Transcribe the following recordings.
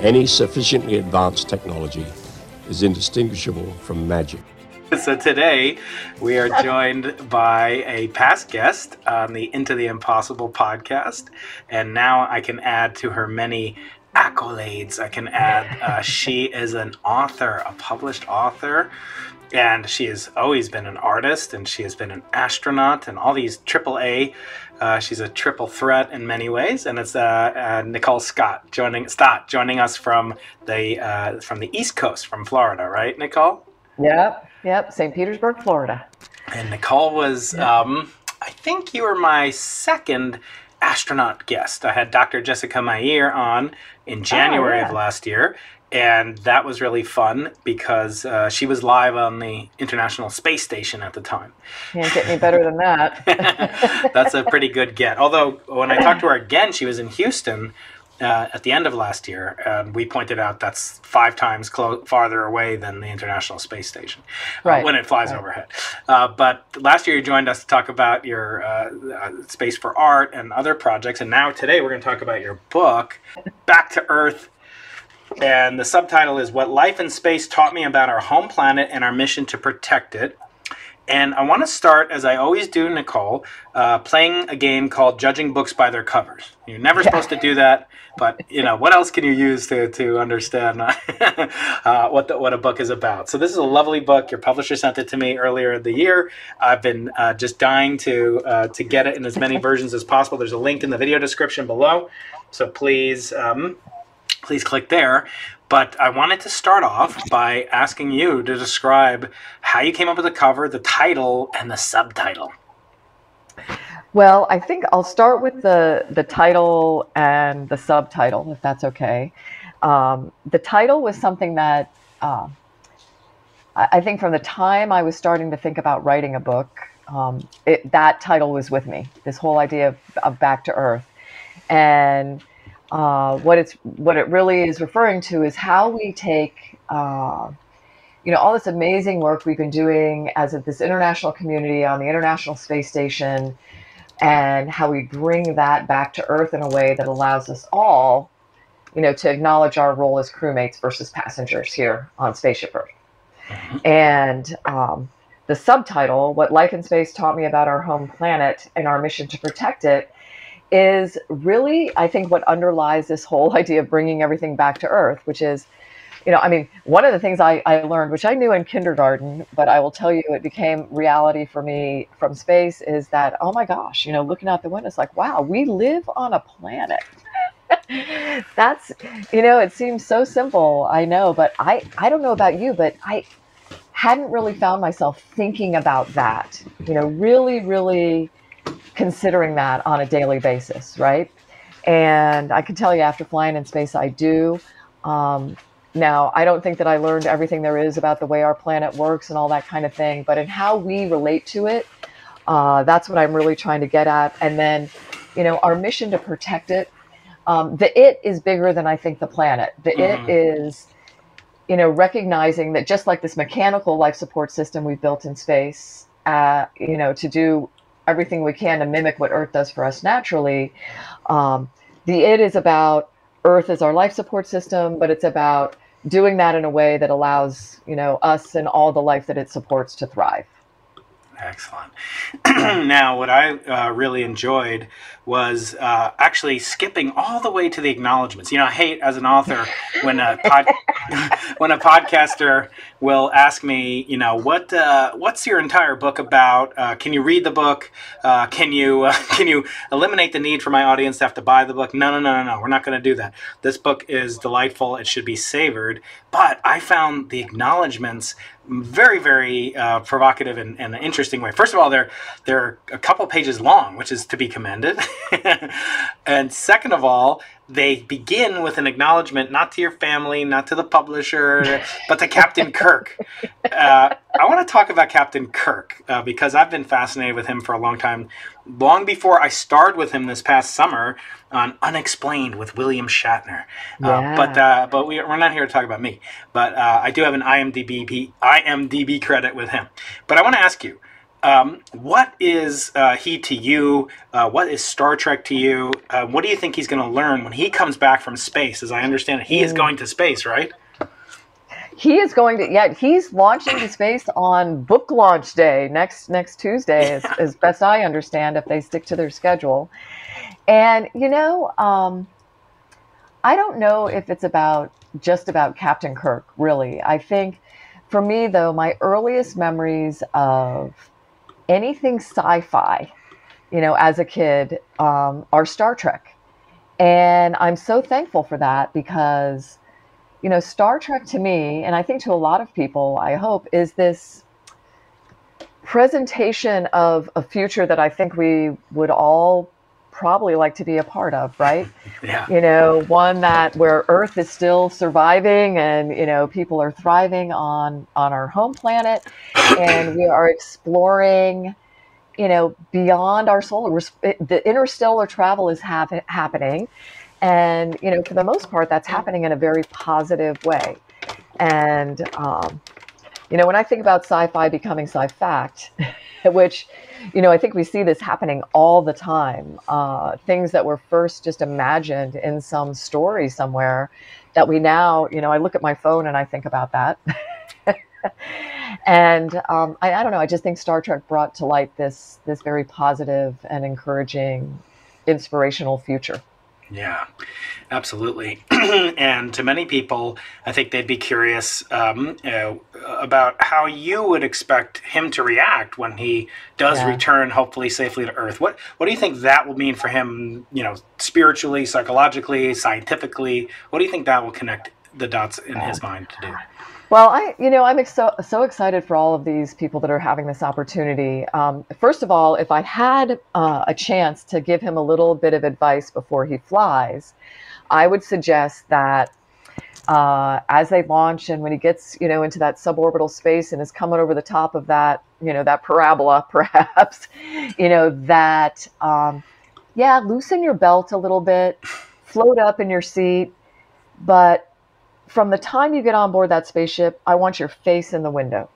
Any sufficiently advanced technology is indistinguishable from magic. So today we are joined by a past guest on the Into the Impossible podcast, and now I can add to her many accolades. I can add uh, she is an author, a published author, and she has always been an artist, and she has been an astronaut, and all these triple A. Uh, she's a triple threat in many ways, and it's uh, uh, Nicole Scott joining Stott joining us from the uh, from the East Coast, from Florida, right, Nicole? Yep. Yep, St. Petersburg, Florida. And Nicole was, um, I think you were my second astronaut guest. I had Dr. Jessica Meir on in January oh, yeah. of last year, and that was really fun because uh, she was live on the International Space Station at the time. Can't get any better than that. That's a pretty good get. Although, when I talked to her again, she was in Houston uh, at the end of last year, um, we pointed out that's five times clo- farther away than the International Space Station uh, when it flies right. overhead. Uh, but last year you joined us to talk about your uh, uh, Space for Art and other projects, and now today we're going to talk about your book, Back to Earth. And the subtitle is What Life in Space Taught Me About Our Home Planet and Our Mission to Protect It. And I want to start, as I always do, Nicole, uh, playing a game called Judging Books by Their Covers. You're never supposed to do that, but you know what else can you use to, to understand uh, what the, what a book is about? So this is a lovely book. Your publisher sent it to me earlier in the year. I've been uh, just dying to uh, to get it in as many versions as possible. There's a link in the video description below, so please um, please click there. But I wanted to start off by asking you to describe how you came up with the cover, the title, and the subtitle. Well, I think I'll start with the the title and the subtitle, if that's okay. Um, the title was something that uh, I, I think from the time I was starting to think about writing a book, um, it, that title was with me. This whole idea of, of back to earth, and uh, what it's what it really is referring to is how we take. Uh, you know all this amazing work we've been doing as of this international community on the International Space Station, and how we bring that back to Earth in a way that allows us all, you know, to acknowledge our role as crewmates versus passengers here on Spaceship Earth. And um, the subtitle, What Life in Space Taught Me About Our Home Planet and Our Mission to Protect It, is really, I think, what underlies this whole idea of bringing everything back to Earth, which is, you know, I mean, one of the things I, I learned, which I knew in kindergarten, but I will tell you it became reality for me from space, is that, oh my gosh, you know, looking out the window, it's like, wow, we live on a planet. That's, you know, it seems so simple, I know, but I, I don't know about you, but I hadn't really found myself thinking about that, you know, really, really considering that on a daily basis, right? And I can tell you after flying in space, I do. Um, now, I don't think that I learned everything there is about the way our planet works and all that kind of thing, but in how we relate to it, uh, that's what I'm really trying to get at. And then, you know, our mission to protect it. Um, the it is bigger than I think the planet. The Mhm. it is, you know, recognizing that just like this mechanical life support system we've built in space, uh, you know, to do everything we can to mimic what Earth does for us naturally, um, the it is about Earth as our life support system, but it's about doing that in a way that allows you know us and all the life that it supports to thrive. Excellent. now, what I uh, really enjoyed was uh, actually skipping all the way to the acknowledgments. You know, I hate as an author when a pod, when a podcaster will ask me, you know, what uh, what's your entire book about? Uh, can you read the book? Uh, can you can you eliminate the need for my audience to have to buy the book? No, no, no, no, no. We're not going to do that. This book is delightful. It should be savored. But I found the acknowledgments very, very uh, provocative and, and an interesting way. First of all, they're they're a couple pages long, which is to be commended. and second of all, they begin with an acknowledgement not to your family, not to the publisher, but to Captain Kirk. Uh, I want to talk about Captain Kirk uh, because I've been fascinated with him for a long time. Long before I starred with him this past summer on Unexplained with William Shatner. Uh, Yeah. but uh, but we, we're not here to talk about me. But uh, I do have an IMDb IMDb credit with him. But I want to ask you, um, what is uh, he to you? Uh, what is Star Trek to you? Uh, what do you think he's going to learn when he comes back from space? As I understand it, he is Mm. going to space, right? He is going to yeah, he's launching to space on book launch day next next Tuesday, as, as best I understand, if they stick to their schedule. And you know, um, I don't know if it's about just about Captain Kirk, really. I think for me though, my earliest memories of anything sci-fi, you know, as a kid, um, are Star Trek. And I'm so thankful for that because you know, Star Trek to me, and I think to a lot of people, I hope, is this presentation of a future that I think we would all probably like to be a part of, right? Yeah. You know, one that where Earth is still surviving and, you know, people are thriving on on our home planet and we are exploring you know, beyond our solar, the interstellar travel is hap- happening, and you know, for the most part, that's happening in a very positive way. And um, you know, when I think about sci-fi becoming sci-fact, which you know, I think we see this happening all the time. Uh, things that were first just imagined in some story somewhere, that we now, you know, I look at my phone and I think about that. and um, I, I don't know. I just think Star Trek brought to light this this very positive and encouraging, inspirational future. Yeah, absolutely. and to many people, I think they'd be curious um, uh, about how you would expect him to react when he does Yeah. return, hopefully safely to Earth. What What do you think that will mean for him? You know, spiritually, psychologically, scientifically. What do you think that will connect the dots in his mind to do? Well, I, you know, I'm so, so excited for all of these people that are having this opportunity. Um, first of all, if I had uh, a chance to give him a little bit of advice before he flies, I would suggest that uh, as they launch and when he gets, you know, into that suborbital space and is coming over the top of that, you know, that parabola, perhaps, you know, that, um, yeah, loosen your belt a little bit, float up in your seat, but from the time you get on board that spaceship, I want your face in the window.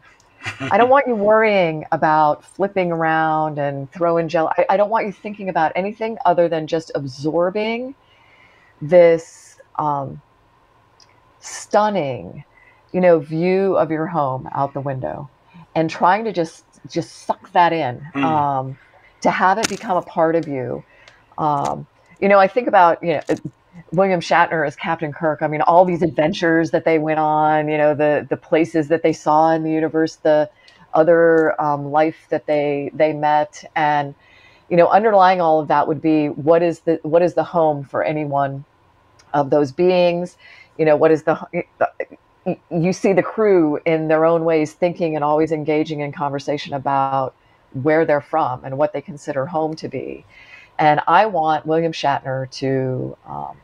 I don't want you worrying about flipping around and throwing gel. I, I don't want you thinking about anything other than just absorbing this um, stunning, you know, view of your home out the window, and trying to just just suck that in, Mm. um, to have it become a part of you. Um, you know, I think about you know. William Shatner as Captain Kirk. I mean, all these adventures that they went on, you know, the the places that they saw in the universe, the other um, life that they they met, and you know, underlying all of that would be what is the what is the home for any one of those beings? You know, what is the you see the crew in their own ways thinking and always engaging in conversation about where they're from and what they consider home to be. And I want William Shatner to um,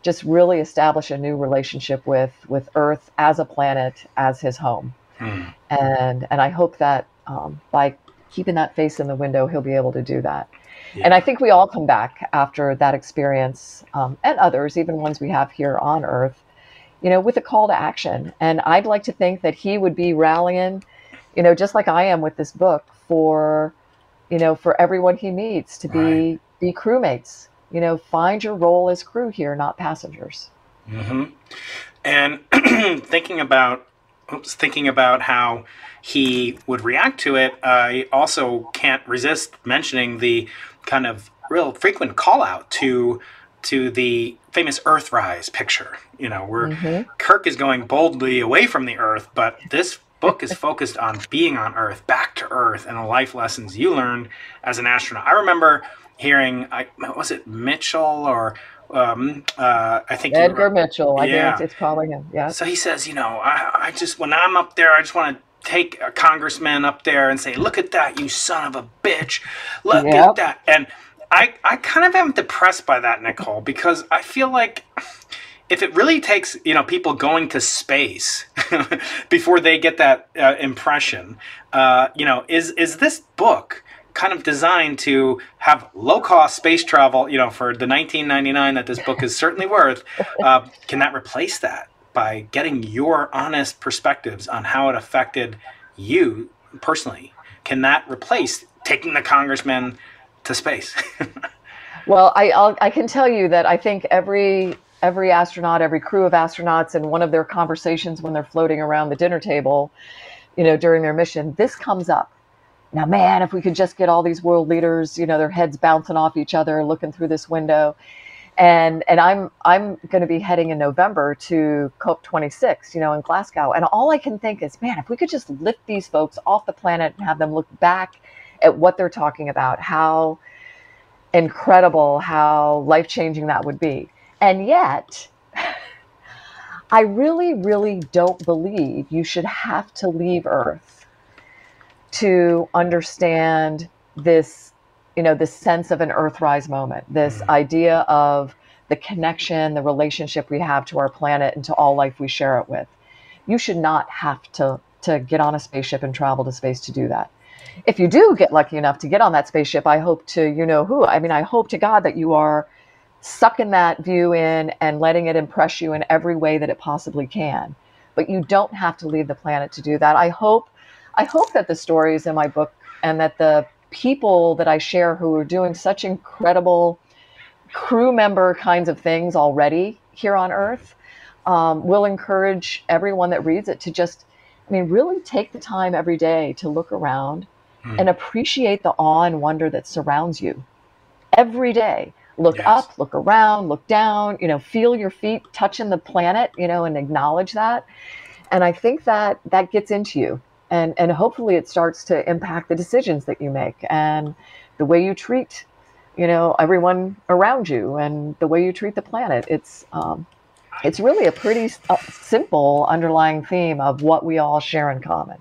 just really establish a new relationship with with Earth as a planet, as his home. Hmm. And and I hope that um, by keeping that face in the window, he'll be able to do that. Yeah. And I think we all come back after that experience, um, and others, even ones we have here on Earth, you know, with a call to action. And I'd like to think that he would be rallying, you know, just like I am with this book for, you know, for everyone he meets to be Right. Be crewmates. You know, find your role as crew here, not passengers. hmm And thinking about, oops, thinking about how he would react to it, I also can't resist mentioning the kind of real frequent call out to to the famous Earthrise picture. You know, where Mhm. Kirk is going boldly away from the Earth, but this book is focused on being on Earth, back to Earth, and the life lessons you learned as an astronaut. I remember hearing, I was it Mitchell or um, uh, I think Edgar Mitchell, I Yeah. guess it's probably him. Yeah. so he says, you know, I, I just when I'm up there, I just want to take a congressman up there and say, "Look at that, you son of a bitch! Look Yep. at that!" And I, I kind of am depressed by that, Nicole, because I feel like if it really takes, you know, people going to space before they get that uh, impression, uh, you know, is is this book? kind of designed to have low cost space travel, you know, for the 1999 that this book is certainly worth, uh, can that replace that by getting your honest perspectives on how it affected you personally can that replace taking the congressman to space? well, I I'll, I can tell you that I think every every astronaut, every crew of astronauts, in one of their conversations when they're floating around the dinner table, you know, during their mission, this comes up. Now, man, if we could just get all these world leaders, you know, their heads bouncing off each other, looking through this window, and and I'm I'm going to be heading in November to COP26, you know, in Glasgow, and all I can think is, man, if we could just lift these folks off the planet and have them look back at what they're talking about, how incredible, how life changing that would be. And yet, I really, really don't believe you should have to leave Earth to understand this, you know, this sense of an Earthrise moment, this mm-hmm. idea of the connection, the relationship we have to our planet and to all life we share it with. You should not have to to get on a spaceship and travel to space to do that. If you do get lucky enough to get on that spaceship, I hope to, you know who. I mean, I hope to God that you are sucking that view in and letting it impress you in every way that it possibly can. But you don't have to leave the planet to do that. I hope I hope that the stories in my book and that the people that I share who are doing such incredible crew member kinds of things already here on Earth um, will encourage everyone that reads it to just, I mean, really take the time every day to look around mm. and appreciate the awe and wonder that surrounds you every day look yes. up, look around, look down, you know, feel your feet touching the planet, you know, and acknowledge that. And I think that that gets into you. And, and hopefully it starts to impact the decisions that you make and the way you treat, you know, everyone around you and the way you treat the planet. It's, um, it's really a pretty uh, simple underlying theme of what we all share in common.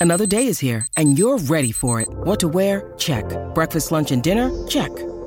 Another day is here and you're ready for it. What to wear? Check. Breakfast, lunch, and dinner? Check.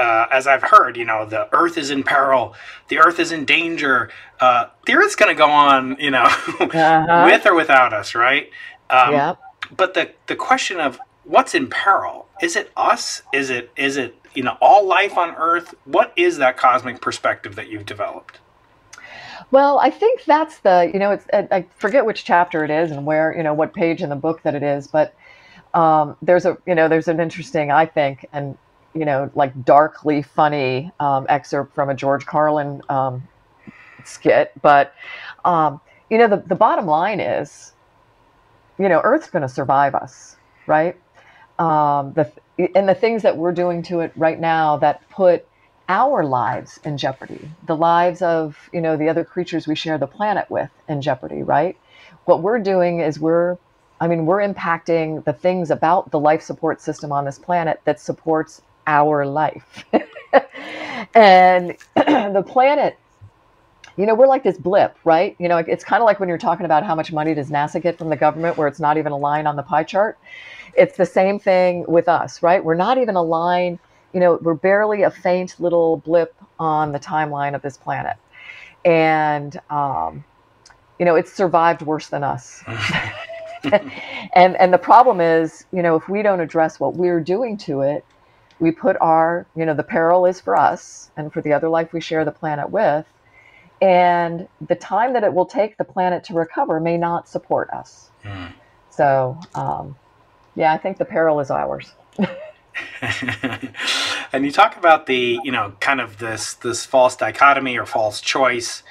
uh, as I've heard, you know, the Earth is in peril, the Earth is in danger. Uh, the Earth's going to go on, you know, uh-huh. with or without us, right? Um, yeah. But the the question of what's in peril is it us? Is it is it you know all life on Earth? What is that cosmic perspective that you've developed? Well, I think that's the you know it's I forget which chapter it is and where you know what page in the book that it is, but um, there's a you know there's an interesting I think and you know, like darkly funny um, excerpt from a George Carlin um, skit. But, um, you know, the, the bottom line is, you know, Earth's going to survive us, right? Um, the, and the things that we're doing to it right now that put our lives in jeopardy, the lives of, you know, the other creatures we share the planet with in jeopardy, right? What we're doing is we're I mean, we're impacting the things about the life support system on this planet that supports our life. and the planet, you know, we're like this blip, right? You know, it's kind of like when you're talking about how much money does NASA get from the government, where it's not even a line on the pie chart. It's the same thing with us, right? We're not even a line, you know, we're barely a faint little blip on the timeline of this planet. And, um, you know, it's survived worse than us. and and the problem is, you know, if we don't address what we're doing to it, we put our, you know, the peril is for us and for the other life we share the planet with. And the time that it will take the planet to recover may not support us. Mm. So, um, yeah, I think the peril is ours. and you talk about the, you know, kind of this this false dichotomy or false choice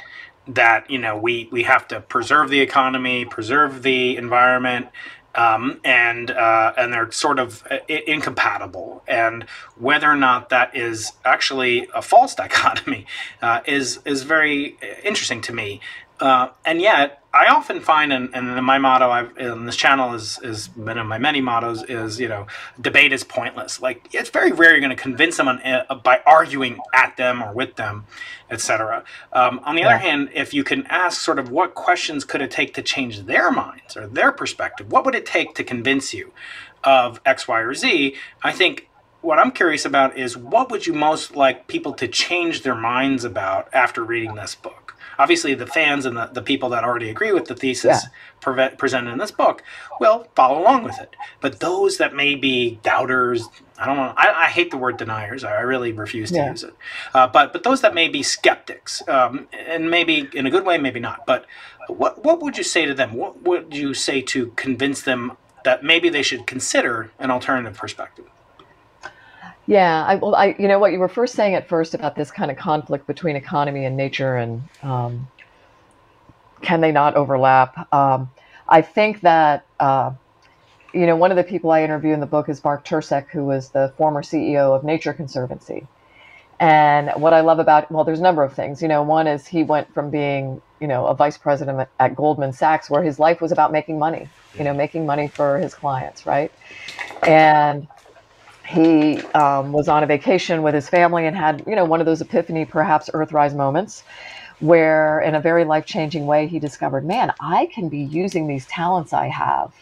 that you know we we have to preserve the economy, preserve the environment, um, and uh, and they're sort of uh, incompatible. And whether or not that is actually a false dichotomy uh, is is very interesting to me. Uh, and yet, I often find, and, and my motto I've, in this channel is is one of my many mottos is you know debate is pointless. Like it's very rare you're going to convince someone uh, by arguing at them or with them, etc. Um, on the yeah. other hand, if you can ask sort of what questions could it take to change their minds or their perspective, what would it take to convince you? of X, Y, or Z. I think what I'm curious about is what would you most like people to change their minds about after reading this book? Obviously, the fans and the, the people that already agree with the thesis Yeah. preve- presented in this book will follow along with it. But those that may be doubters, I don't know, I, I hate the word deniers. I, I really refuse to Yeah. use it. Uh, but but those that may be skeptics, um, and maybe in a good way, maybe not. But what what would you say to them? What would you say to convince them that maybe they should consider an alternative perspective? Yeah, I, well, I, you know what you were first saying at first about this kind of conflict between economy and nature, and um, can they not overlap? Um, I think that uh, you know one of the people I interview in the book is Mark Tercek, who was the former CEO of Nature Conservancy. And what I love about well, there's a number of things. You know, one is he went from being you know a vice president at, at Goldman Sachs, where his life was about making money. You know, making money for his clients, right? And he um, was on a vacation with his family and had you know one of those epiphany perhaps earthrise moments where in a very life-changing way he discovered man i can be using these talents i have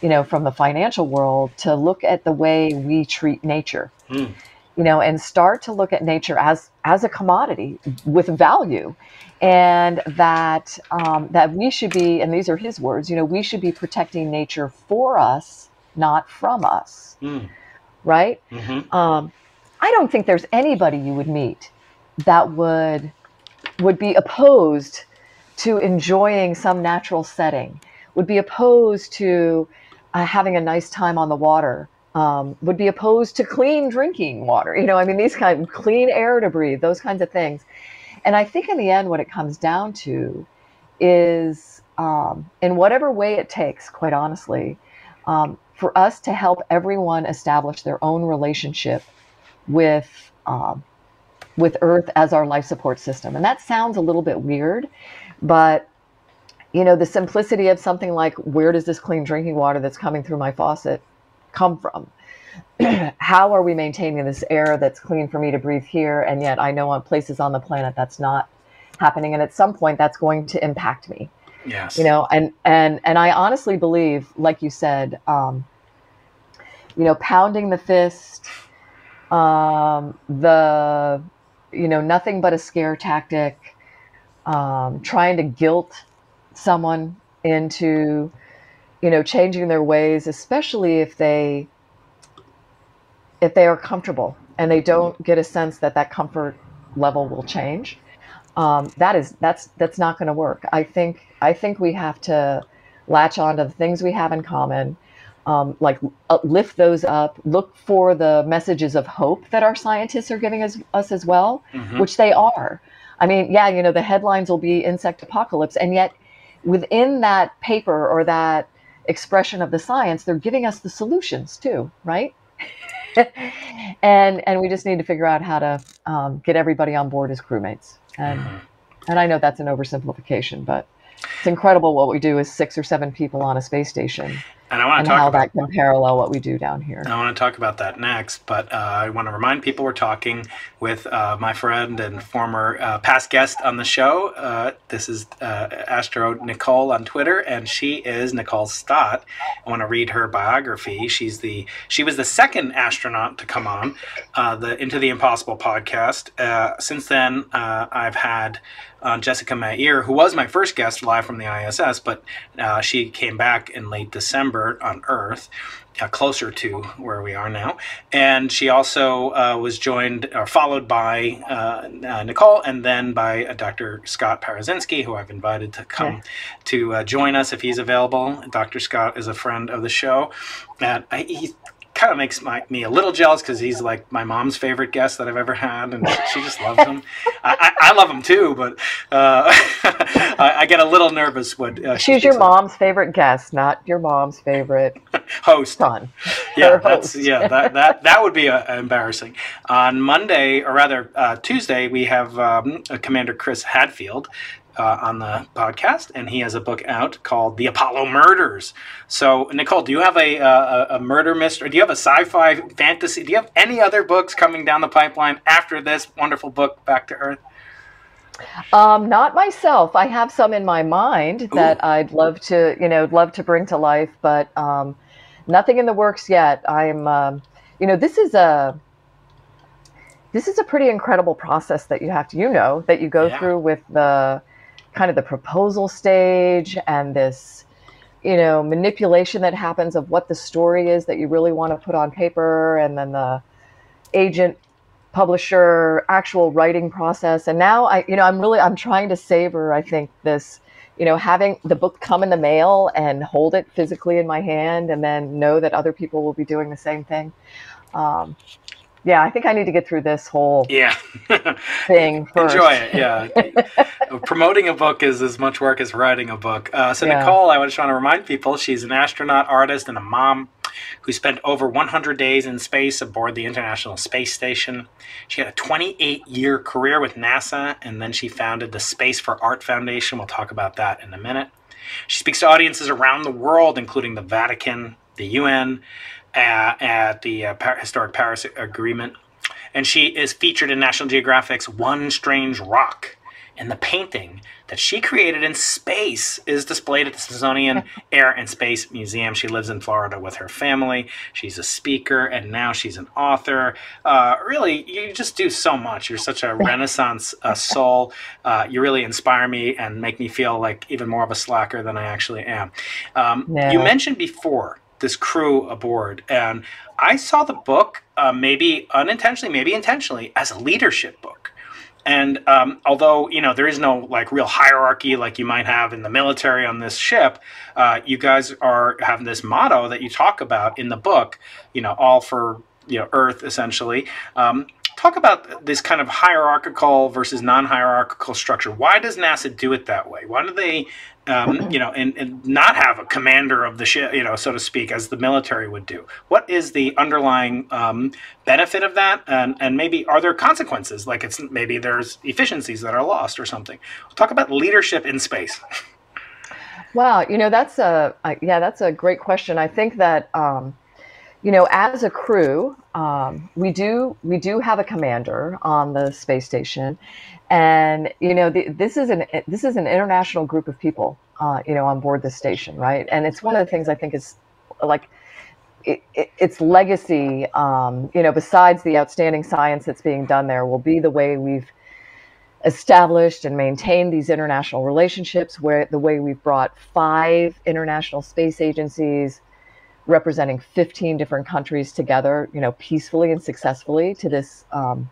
you know from the financial world to look at the way we treat nature Mm. you know and start to look at nature as as a commodity with value and that um, that we should be and these are his words you know we should be protecting nature for us not from us Mm. Right hmm um, I don't think there's anybody you would meet that would would be opposed to enjoying some natural setting, would be opposed to uh, having a nice time on the water, um, would be opposed to clean drinking water. You know, I mean, these kind of clean air to breathe, those kinds of things. And I think in the end, what it comes down to is, um, in whatever way it takes, quite honestly, um, for us to help everyone establish their own relationship with um, with Earth as our life support system. And that sounds a little bit weird, but you know, the simplicity of something like where does this clean drinking water that's coming through my faucet come from? How are we maintaining this air that's clean for me to breathe here? And yet I know on places on the planet that's not happening. And at some point that's going to impact me Yes. you know and and and i honestly believe like you said um you know pounding the fist um the you know nothing but a scare tactic um trying to guilt someone into you know changing their ways especially if they if they are comfortable and they don't get a sense that that comfort level will change um, that is that's that's not going to work. I think I think we have to latch on to the things we have in common, um, like uh, lift those up. Look for the messages of hope that our scientists are giving us, us as well, Mhm. which they are. I mean, yeah, you know, the headlines will be insect apocalypse, and yet within that paper or that expression of the science, they're giving us the solutions too, right? and and we just need to figure out how to um, get everybody on board as crewmates. And and I know that's an oversimplification, but it's incredible what we do as six or seven people on a space station, And I want to talk how about that can parallel what we do down here. I want to talk about that next, but uh, I want to remind people we're talking with uh, my friend and former uh, past guest on the show. Uh, this is uh, Astro Nicole on Twitter, and she is Nicole Stott. I want to read her biography. She's the she was the second astronaut to come on uh, the Into the Impossible podcast. Uh, since then, uh, I've had uh, Jessica Meir, who was my first guest live from the ISS, but uh, she came back in late December on Earth, uh, closer to where we are now. And she also uh, was joined or followed by uh, uh, Nicole and then by uh, Dr. Scott Parazynski, who I've invited to come Yeah. to uh, join us if he's available. Dr. Scott is a friend of the show. And I, he kind of makes my, me a little jealous because he's like my mom's favorite guest that I've ever had, and she just loves him. I, I, I love him too, but uh, I, I get a little nervous when uh, she She's your mom's favorite guest, not your mom's favorite host. son. yeah, that's host. yeah that that that would be uh, embarrassing. On Monday, or rather uh, Tuesday, we have um, uh, Commander Chris Hadfield. Uh, on the podcast, and he has a book out called "The Apollo Murders." So, Nicole, do you have a, uh, a, a murder mystery? Do you have a sci-fi fantasy? Do you have any other books coming down the pipeline after this wonderful book, Back to Earth? Um, not myself. I have some in my mind that Ooh. I'd love to, you know, love to bring to life, but um, nothing in the works yet. I'm, um, you know, this is a this is a pretty incredible process that you have to, you know, that you go Yeah. through with the kind of the proposal stage and this, you know, manipulation that happens of what the story is that you really want to put on paper, and then the agent publisher actual writing process. And now i you know i'm really i'm trying to savor i think this you know having the book come in the mail and hold it physically in my hand and then know that other people will be doing the same thing. Um, yeah i think i need to get through this whole Yeah. thing first Enjoy it. Yeah. Promoting a book is as much work as writing a book. Uh, so, Yeah. Nicole, I just want to remind people she's an astronaut, artist, and a mom who spent over 100 days in space aboard the International Space Station. She had a 28 year career with NASA, and then she founded the Space for Art Foundation. We'll talk about that in a minute. She speaks to audiences around the world, including the Vatican, the UN, uh, at the uh, Historic Paris Agreement. And she is featured in National Geographic's One Strange Rock. And the painting that she created in space is displayed at the Smithsonian Air and Space Museum. She lives in Florida with her family. She's a speaker, and now she's an author. Uh, really, you just do so much. You're such a renaissance uh, soul. Uh, you really inspire me and make me feel like even more of a slacker than I actually am. Um. You mentioned before this crew aboard, and I saw the book, uh, maybe unintentionally, maybe intentionally, as a leadership book. And um, although you know there is no like real hierarchy like you might have in the military on this ship, uh, you guys are having this motto that you talk about in the book. You know, all for you know Earth essentially. Um, talk about this kind of hierarchical versus non-hierarchical structure. Why does NASA do it that way? Why do they, um, you know, and, and not have a commander of the ship, you know, so to speak, as the military would do? What is the underlying um, benefit of that? And and maybe are there consequences? Like it's maybe there's efficiencies that are lost or something. Talk about leadership in space. Wow, you know that's a yeah, that's a great question. I think that um, you know, as a crew, um, we do we do have a commander on the space station, and you know, the, this is an this is an international group of people, uh, you know, on board the station, right? And it's one of the things I think is like it, it, its legacy, um, you know, besides the outstanding science that's being done there, will be the way we've established and maintained these international relationships, where the way we've brought five international space agencies representing 15 different countries together, you know, peacefully and successfully to this um,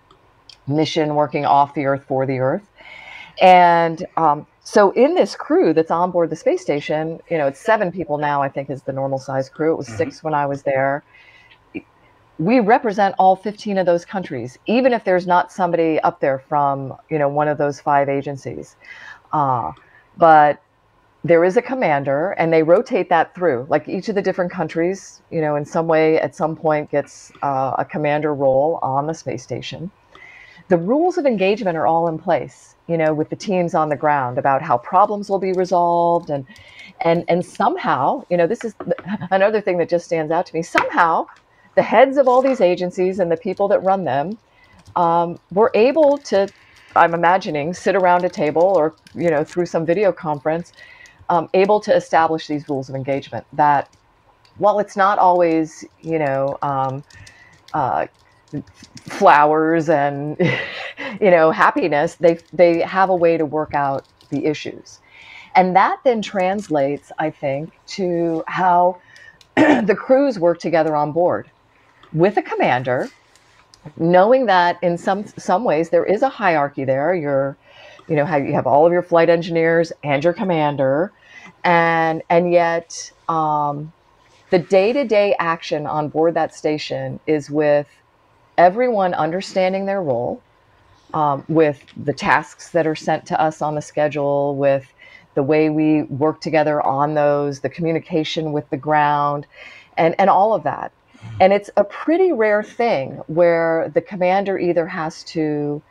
mission working off the Earth for the Earth. And um, so, in this crew that's on board the space station, you know, it's seven people now, I think, is the normal size crew. It was six when I was there. We represent all 15 of those countries, even if there's not somebody up there from, you know, one of those five agencies. Uh, but there is a commander, and they rotate that through. Like each of the different countries, you know, in some way, at some point, gets uh, a commander role on the space station the rules of engagement are all in place you know with the teams on the ground about how problems will be resolved and and and somehow you know this is another thing that just stands out to me somehow the heads of all these agencies and the people that run them um, were able to i'm imagining sit around a table or you know through some video conference um, able to establish these rules of engagement that while it's not always you know um, uh, flowers and you know happiness they they have a way to work out the issues. And that then translates i think to how the crews work together on board with a commander knowing that in some some ways there is a hierarchy there. You're you know how you have all of your flight engineers and your commander and and yet um, the day-to-day action on board that station is with everyone understanding their role um, with the tasks that are sent to us on the schedule, with the way we work together on those, the communication with the ground, and, and all of that. And it's a pretty rare thing where the commander either has to,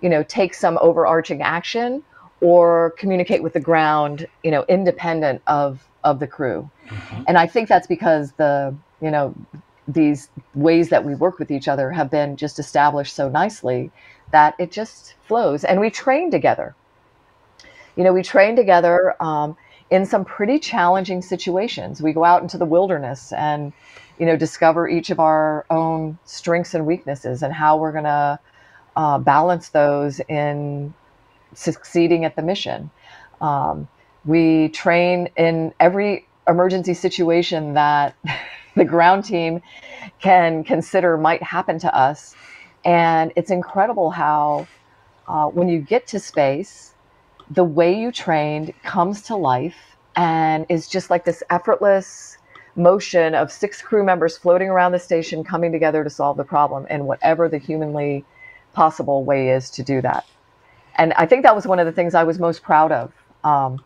you know, take some overarching action or communicate with the ground, you know, independent of of the crew. And I think that's because the, you know, these ways that we work with each other have been just established so nicely that it just flows and we train together you know we train together um, in some pretty challenging situations. We go out into the wilderness and, you know, discover each of our own strengths and weaknesses and how we're going to uh, balance those in succeeding at the mission. Um, we train in every emergency situation that the ground team can consider might happen to us. And it's incredible how, uh, when you get to space, the way you trained comes to life and is just like this effortless motion of six crew members floating around the station coming together to solve the problem in whatever the humanly possible way is to do that. And I think that was one of the things I was most proud of um,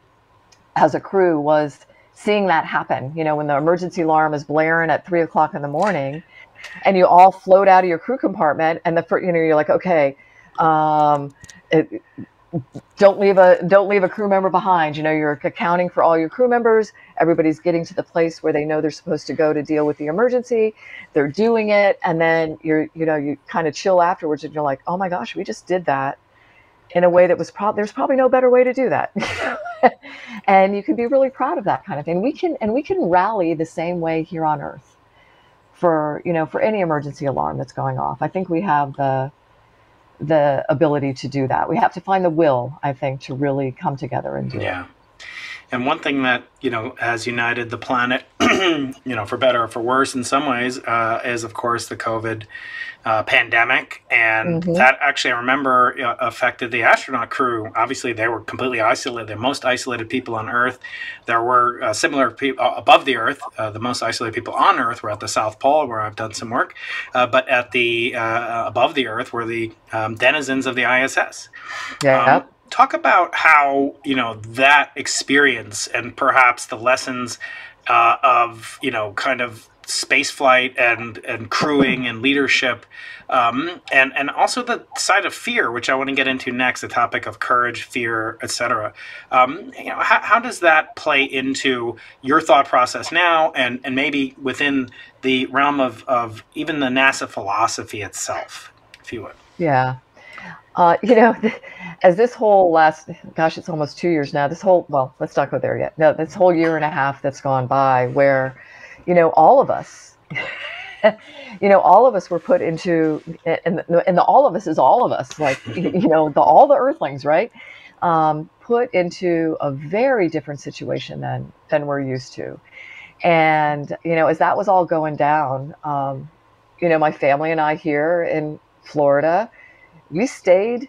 as a crew was seeing that happen. You know, when the emergency alarm is blaring at three o'clock in the morning, and you all float out of your crew compartment, and the you know you're like, okay, um, it, don't leave a don't leave a crew member behind. You know, you're accounting for all your crew members. Everybody's getting to the place where they know they're supposed to go to deal with the emergency. They're doing it, and then you're you know you kind of chill afterwards, and you're like, oh my gosh, we just did that in a way that was probably there's probably no better way to do that. and you can be really proud of that kind of thing. We can and we can rally the same way here on Earth for you know for any emergency alarm that's going off. I think we have the the ability to do that. We have to find the will, I think, to really come together and do yeah. it. And one thing that you know has united the planet, you know, for better or for worse, in some ways, uh, is of course the COVID uh, pandemic, and mm-hmm. that actually I remember uh, affected the astronaut crew. Obviously, they were completely isolated, the most isolated people on Earth. There were uh, similar people uh, above the Earth. Uh, the most isolated people on Earth were at the South Pole, where I've done some work, but at the above the Earth were the um, denizens of the ISS. Yeah. Um, talk about how you know that experience and perhaps the lessons uh, of you know kind of space flight and and crewing and leadership um, and and also the side of fear which i want to get into next the topic of courage fear etc um, you know how, how does that play into your thought process now and and maybe within the realm of of even the nasa philosophy itself if you would? Yeah uh, you know, as this whole last, gosh, it's almost two years now. This whole, well, let's not go there yet. No, this whole year and a half that's gone by, where, you know, all of us, you know, all of us were put into, and the, and the all of us is all of us, like, you know, the all the Earthlings, right? Um, put into a very different situation than than we're used to, and you know, as that was all going down, um, you know, my family and I here in Florida we stayed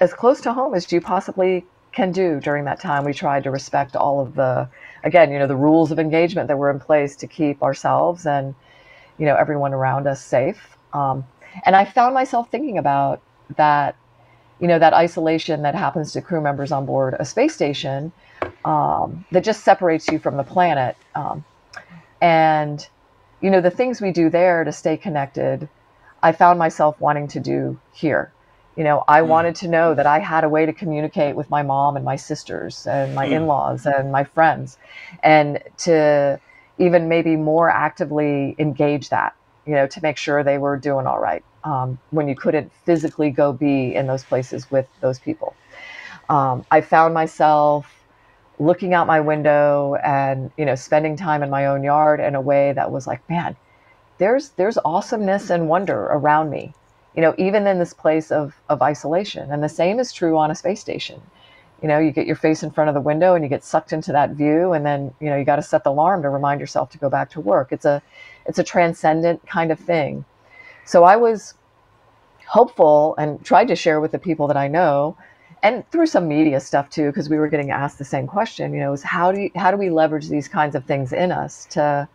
as close to home as you possibly can do during that time. We tried to respect all of the, again, you know, the rules of engagement that were in place to keep ourselves and, you know, everyone around us safe. Um, and I found myself thinking about that, you know, that isolation that happens to crew members on board a space station um, that just separates you from the planet. Um, and, you know, the things we do there to stay connected, I found myself wanting to do here you know i mm. wanted to know that i had a way to communicate with my mom and my sisters and my mm. in-laws and my friends and to even maybe more actively engage that you know to make sure they were doing all right um, when you couldn't physically go be in those places with those people um, i found myself looking out my window and you know spending time in my own yard in a way that was like man there's there's awesomeness and wonder around me you know, even in this place of, of isolation. And the same is true on a space station. You know, you get your face in front of the window and you get sucked into that view, and then you know you got to set the alarm to remind yourself to go back to work. It's a it's a transcendent kind of thing. So I was hopeful and tried to share with the people that I know, and through some media stuff too, because we were getting asked the same question. You know, is how do you, how do we leverage these kinds of things in us to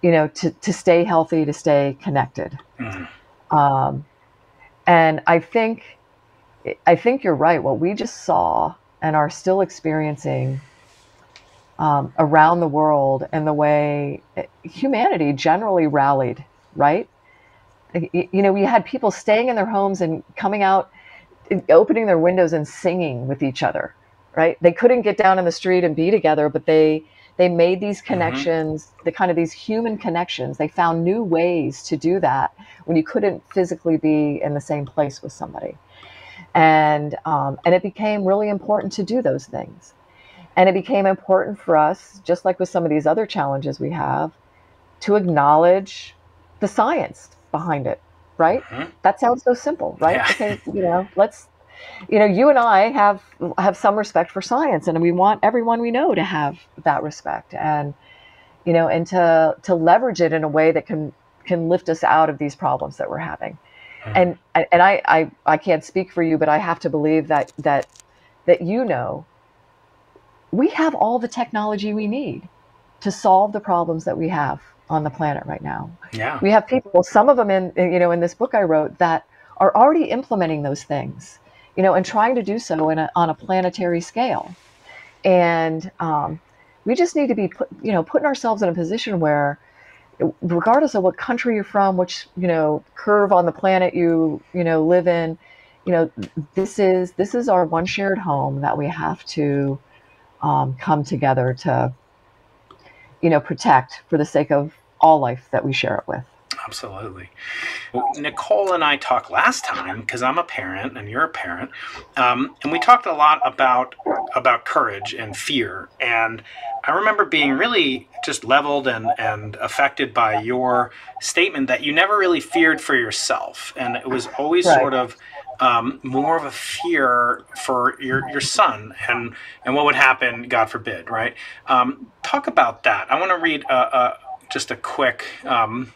you know to to stay healthy, to stay connected. Mm-hmm. Um, and I think, I think you're right. What we just saw and are still experiencing um, around the world and the way humanity generally rallied, right? You know, we had people staying in their homes and coming out, opening their windows and singing with each other, right? They couldn't get down in the street and be together, but they they made these mm-hmm. connections, mm-hmm. the kind of these human connections. They found new ways to do that when you couldn't physically be in the same place with somebody. And um, and it became really important to do those things. And it became important for us, just like with some of these other challenges we have, to acknowledge the science behind it, right? Mhm. That sounds so simple, right? Yeah. Okay, you know, let's you know, you and I have have some respect for science and we want everyone we know to have that respect and you know, and to to leverage it in a way that can can lift us out of these problems that we're having. Mhm. And and I, I I can't speak for you, but I have to believe that that that you know we have all the technology we need to solve the problems that we have on the planet right now. Yeah. We have people, some of them in you know in this book I wrote that are already implementing those things, you know, and trying to do so a, on a planetary scale. And um, we just need to be put, you know, putting ourselves in a position where, regardless of what country you're from, which you know curve on the planet you you know live in, you know, this is this is our one shared home that we have to um, come together to, you know, protect for the sake of all life that we share it with. Absolutely. Nicole and I talked last time because I'm a parent and you're a parent, um, and we talked a lot about about courage and fear. And I remember being really just leveled and and affected by your statement that you never really feared for yourself, and it was always Right. sort of um, more of a fear for your your son and and what would happen, God forbid, right? Um, talk about that. I want to read uh, uh, just a quick. Um,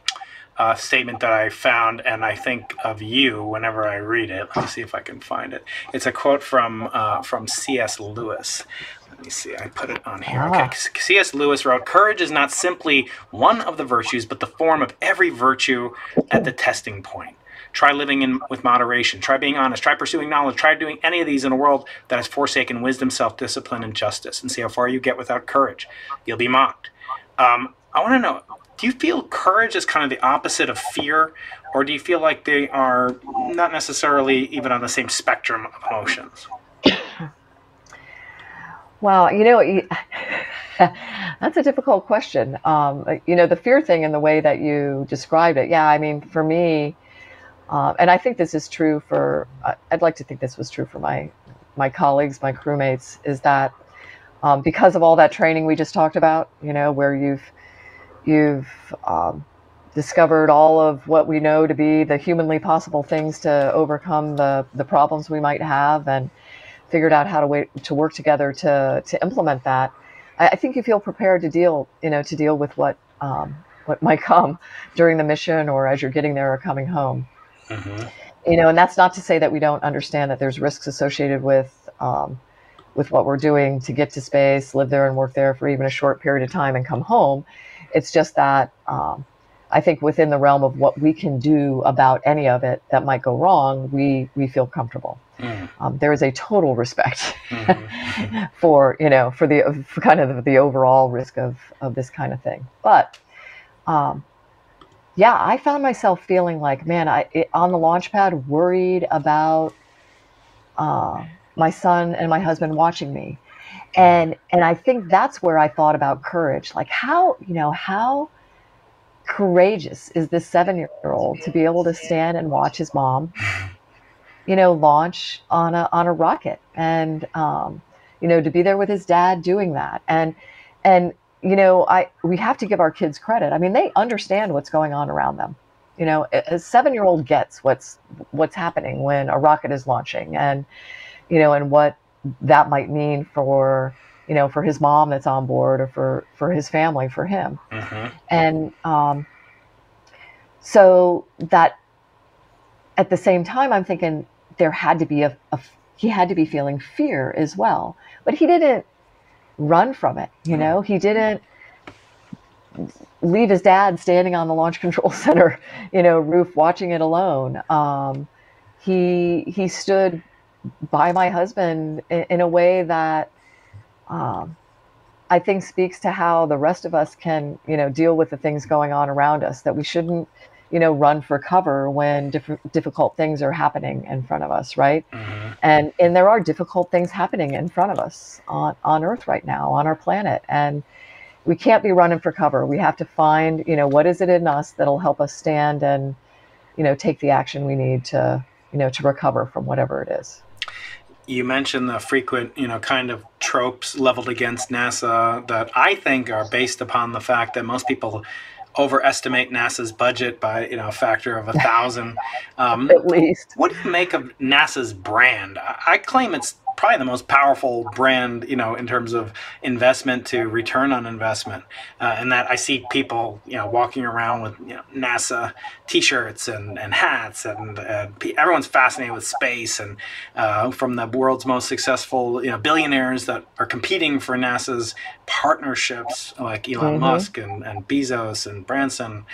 uh, statement that I found, and I think of you whenever I read it. Let me see if I can find it. It's a quote from uh, from C.S. Lewis. Let me see. I put it on here. Ah. Okay. C.S. Lewis wrote, "Courage is not simply one of the virtues, but the form of every virtue at the testing point." Try living in with moderation. Try being honest. Try pursuing knowledge. Try doing any of these in a world that has forsaken wisdom, self-discipline, and justice, and see how far you get without courage. You'll be mocked. Um, I want to know do you feel courage is kind of the opposite of fear, or do you feel like they are not necessarily even on the same spectrum of emotions? Well, you know, that's a difficult question. Um, you know, the fear thing in the way that you described it. Yeah, I mean, for me, uh, and I think this is true for. I- I'd like to think this was true for my my colleagues, my crewmates, is that um, because of all that training we just talked about, you know, where you've you've um, discovered all of what we know to be the humanly possible things to overcome the the problems we might have, and figured out how to wait, to work together to to implement that. I, I think you feel prepared to deal, you know, to deal with what um, what might come during the mission or as you're getting there or coming home. Mm-hmm. You know, and that's not to say that we don't understand that there's risks associated with um, with what we're doing to get to space, live there and work there for even a short period of time and come home. It's just that um, I think within the realm of what we can do about any of it that might go wrong, we we feel comfortable. Mm-hmm. Um, there is a total respect Mhm. for you know for the for kind of the, the overall risk of of this kind of thing. But um, yeah, I found myself feeling like, man, I it, on the launch pad, worried about uh, my son and my husband watching me, and and I think that's where I thought about courage, like how you know how courageous is this seven year old to be able to stand and watch his mom you know launch on a on a rocket and um, you know to be there with his dad doing that? And and you know i we have to give our kids credit. I mean they understand what's going on around them. You know a, seven year old gets what's what's happening when a rocket is launching and you know and what that might mean for you know for his mom that's on board or for for his family for him. Mhm. and um, so that at the same time i'm thinking there had to be a, a he had to be feeling fear as well. But he didn't run from it you know? He didn't leave his dad standing on the launch control center you know roof watching it alone. Um, he he stood by my husband in, in a way that um, I think speaks to how the rest of us can, you know, deal with the things going on around us. That we shouldn't, you know, run for cover when different difficult things are happening in front of us, right? Mhm. And and there are difficult things happening in front of us on on Earth right now, on our planet, and we can't be running for cover. We have to find, you know, what is it in us that'll help us stand and, you know, take the action we need to, you know, to recover from whatever it is. You mentioned the frequent, you know, kind of tropes leveled against NASA that I think are based upon the fact that most people overestimate NASA's budget by you know a factor of a thousand. Um, At least. What do you make of NASA's brand? I claim it's probably the most powerful brand, you know, in terms of investment to return on investment. Uh, and that I see people, you know, walking around with you know, NASA T-shirts and, and hats, and, and everyone's fascinated with space. And uh, from the world's most successful, you know, billionaires that are competing for NASA's partnerships, like Elon mm-hmm. Musk and, and Bezos and Branson.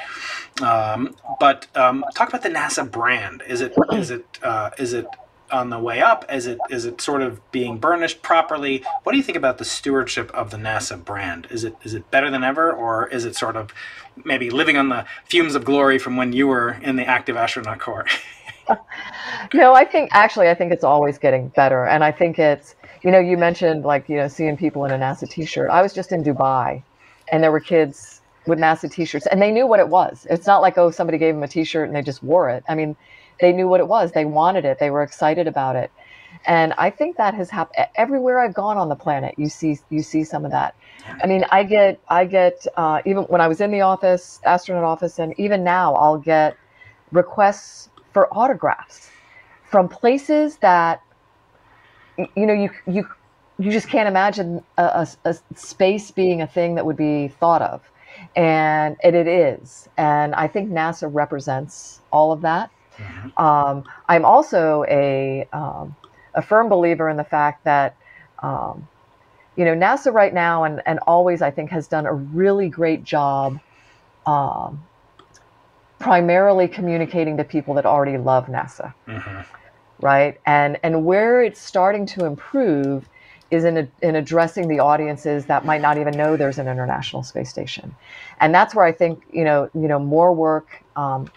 Um, but um, talk about the NASA brand. Is it is it uh, is it on the way up? Is it is it sort of being burnished properly? What do you think about the stewardship of the NASA brand? Is it is it better than ever, or is it sort of maybe living on the fumes of glory from when you were in the active astronaut corps? no, I think actually I think it's always getting better, and I think it's you know you mentioned like you know seeing people in a NASA T-shirt. I was just in Dubai, and there were kids with NASA T-shirts, and they knew what it was. It's not like oh somebody gave them a T-shirt and they just wore it. I mean they knew what it was. They wanted it. They were excited about it. And I think that has happened everywhere I've gone on the planet. You see, you see some of that. I mean, I get, I get, uh, even when I was in the office, astronaut office, and even now, I'll get requests for autographs from places that, you know, you you you just can't imagine a, a, a space being a thing that would be thought of, and, and it is. And I think NASA represents all of that. Mm-hmm. Um, I'm also a um, a firm believer in the fact that um, you know NASA right now and and always I think has done a really great job. Um, primarily communicating to people that already love NASA, mm-hmm. right? And and where it's starting to improve is in, a, in addressing the audiences that might not even know there's an international space station, and that's where I think you know you know more work um,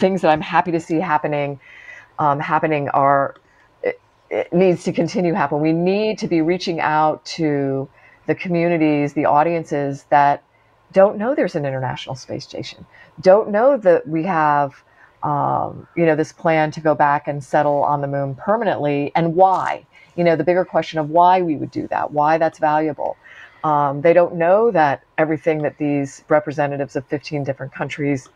things that I'm happy to see happening um, happening are it, it needs to continue happen. We need to be reaching out to the communities, the audiences that don't know there's an international space station, don't know that we have um, you know this plan to go back and settle on the moon permanently, and why. You know the bigger question of why we would do that, why that's valuable. Um, they don't know that everything that these representatives of 15 different countries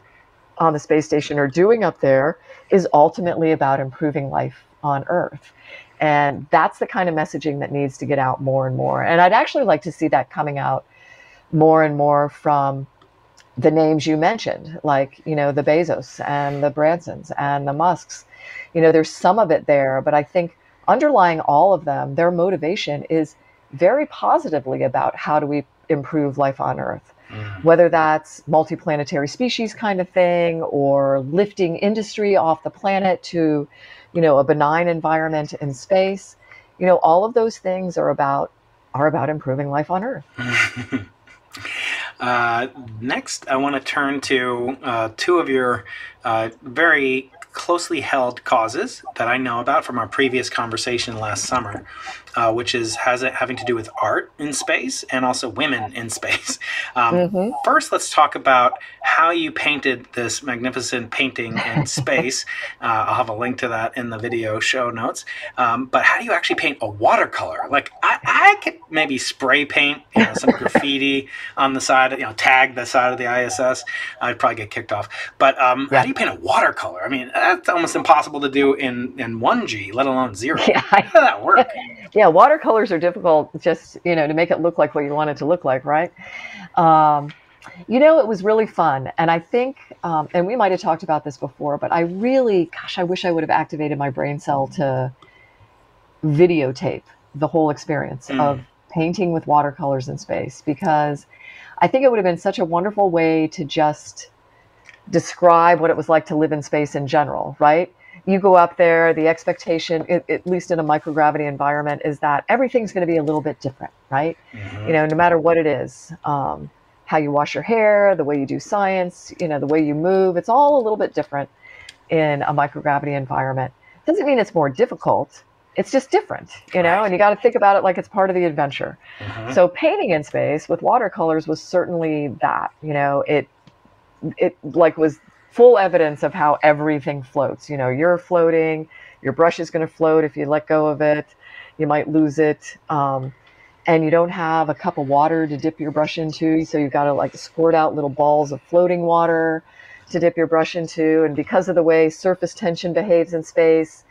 on the space station are doing up there is ultimately about improving life on Earth. And that's the kind of messaging that needs to get out more and more. And I'd actually like to see that coming out more and more from the names you mentioned, like, you know, the Bezos and the Bransons and the Musks. You know, there's some of it there, but I think underlying all of them, their motivation is very positively about how do we improve life on Earth mm. whether that's multiplanetary species kind of thing or lifting industry off the planet to, you know, a benign environment in space. You know, all of those things are about are about improving life on Earth. uh, next, I want to turn to uh, two of your uh, very closely held causes that I know about from our previous conversation last summer uh, which is has it having to do with art in space and also women in space. Um, mm-hmm. First, let's talk about how you painted this magnificent painting in space. uh, I'll have a link to that in the video show notes. Um, but how do you actually paint a watercolor? Like I, I could maybe spray paint you know, some graffiti on the side, you know, tag the side of the ISS. I'd probably get kicked off. But um, yeah. how do you paint a watercolor? I mean, that's almost impossible to do in in one G, let alone zero. Yeah, how does that work? yeah yeah, watercolors are difficult just, you know, to make it look like what you want it to look like, right? Um, you know, it was really fun. And I think, um, and we might have talked about this before, but I really, gosh, I wish I would have activated my brain cell to videotape the whole experience mm. of painting with watercolors in space because I think it would have been such a wonderful way to just describe what it was like to live in space in general, right? You go up there, the expectation, it, at least in a microgravity environment, is that everything's going to be a little bit different, right? Mm-hmm. You know, no matter what it is, um, how you wash your hair, the way you do science, you know, the way you move, it's all a little bit different in a microgravity environment. Doesn't mean it's more difficult. It's just different, you know, and you got to think about it like it's part of the adventure. Mm-hmm. So painting in space with watercolors was certainly that, you know, it it like was full evidence of how everything floats. You know, you're floating, Your brush is going to float if you let go of it. You might lose it. Um, and you don't have a cup of water to dip your brush into, so you've got to like squirt out little balls of floating water to dip your brush into. And because of the way surface tension behaves in space,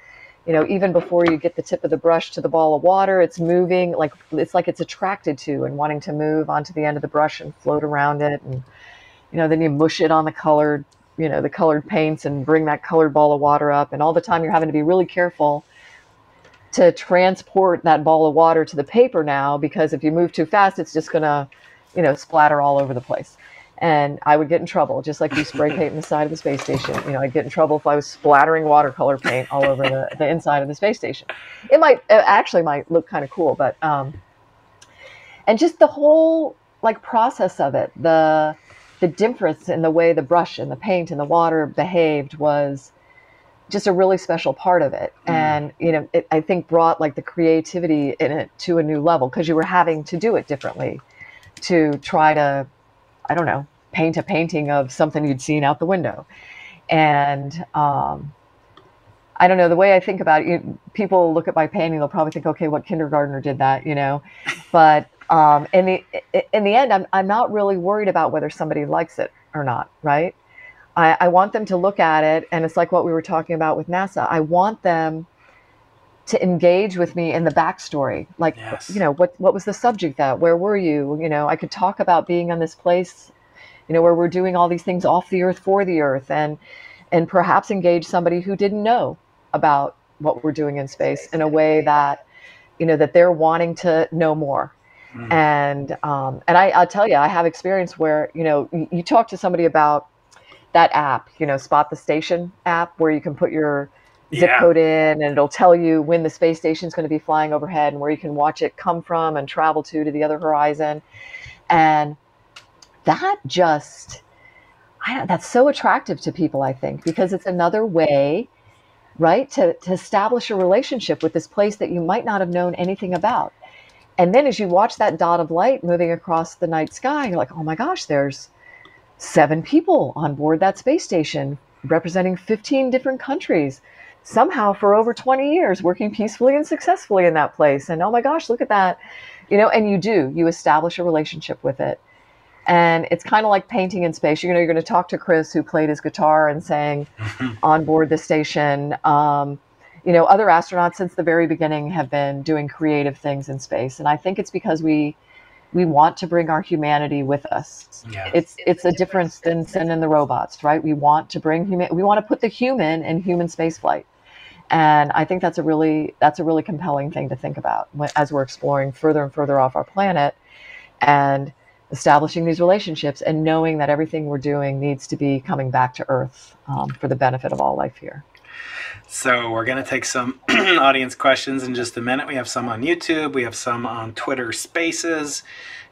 you know, even before you get the tip of the brush to the ball of water, it's moving like it's like it's attracted to and wanting to move onto the end of the brush and float around it. And, you know, then you mush it on the colored, you know, the colored paints and bring that colored ball of water up. And all the time you're having to be really careful to transport that ball of water to the paper now because if you move too fast, it's just going to, you know, splatter all over the place and I would get in trouble, just like you spray paint in the side of the space station. You know, I'd get in trouble if I was splattering watercolor paint all over the, the inside of the space station. It might it actually might look kind of cool, but um, and just the whole like process of it, the the difference in the way the brush and the paint and the water behaved was just a really special part of it mm. and you know it, i think brought like the creativity in it to a new level because you were having to do it differently to try to i don't know paint a painting of something you'd seen out the window. And um, I don't know the way I think about it. You, people look at my painting, they'll probably think, okay, what kindergartner did that, you know? But um, in the in the end, I'm I'm not really worried about whether somebody likes it or not, right? I, I want them to look at it, and it's like what we were talking about with NASA. I want them to engage with me in the backstory like yes. you know what what was the subject that where were you you know i could talk about being on this place you know, where we're doing all these things off the earth for the earth and and perhaps engage somebody who didn't know about what we're doing in space in a way that you know that they're wanting to know more mm. and um, and I, i'll tell you i have experience where you know you, you talk to somebody about that app you know spot the station app where you can put your zip yeah. code in and it'll tell you when the space station is going to be flying overhead and where you can watch it come from and travel to to the other horizon and that just I, that's so attractive to people i think because it's another way right to, to establish a relationship with this place that you might not have known anything about and then as you watch that dot of light moving across the night sky you're like oh my gosh there's seven people on board that space station representing 15 different countries somehow for over 20 years working peacefully and successfully in that place and oh my gosh look at that you know and you do you establish a relationship with it and it's kind of like painting in space. You know, you're going to talk to Chris, who played his guitar and sang on board the station. Um, you know, other astronauts since the very beginning have been doing creative things in space, and I think it's because we we want to bring our humanity with us. Yeah. It's it's a difference than sending the robots, right? We want to bring human. We want to put the human in human spaceflight, and I think that's a really that's a really compelling thing to think about as we're exploring further and further off our planet, and establishing these relationships and knowing that everything we're doing needs to be coming back to earth um, for the benefit of all life here. So we're going to take some audience questions in just a minute. We have some on YouTube, we have some on Twitter Spaces.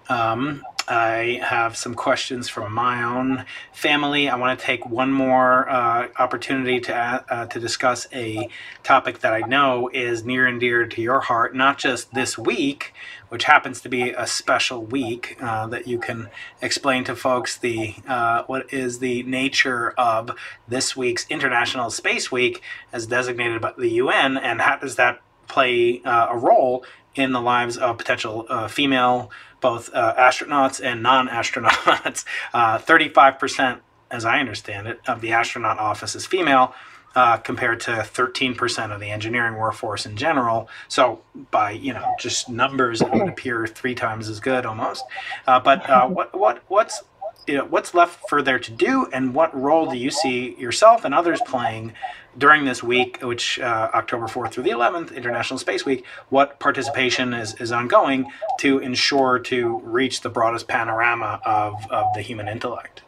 Um, I have some questions from my own family. I want to take one more uh, opportunity to uh, to discuss a topic that I know is near and dear to your heart, not just this week, which happens to be a special week uh, that you can explain to folks the uh, what is the nature of this week's International Space Week as designated by the UN, and how does that play uh, a role in the lives of potential uh, female both uh, astronauts and non-astronauts. Uh, thirty-five percent, as I understand it, of the astronaut office is female. Uh, compared to 13% of the engineering workforce in general. So, by you know just numbers, it would appear three times as good almost. Uh, but uh, what what what's you know, what's left for there to do, and what role do you see yourself and others playing during this week, which uh, October 4th through the 11th, International Space Week, what participation is, is ongoing to ensure to reach the broadest panorama of, of the human intellect?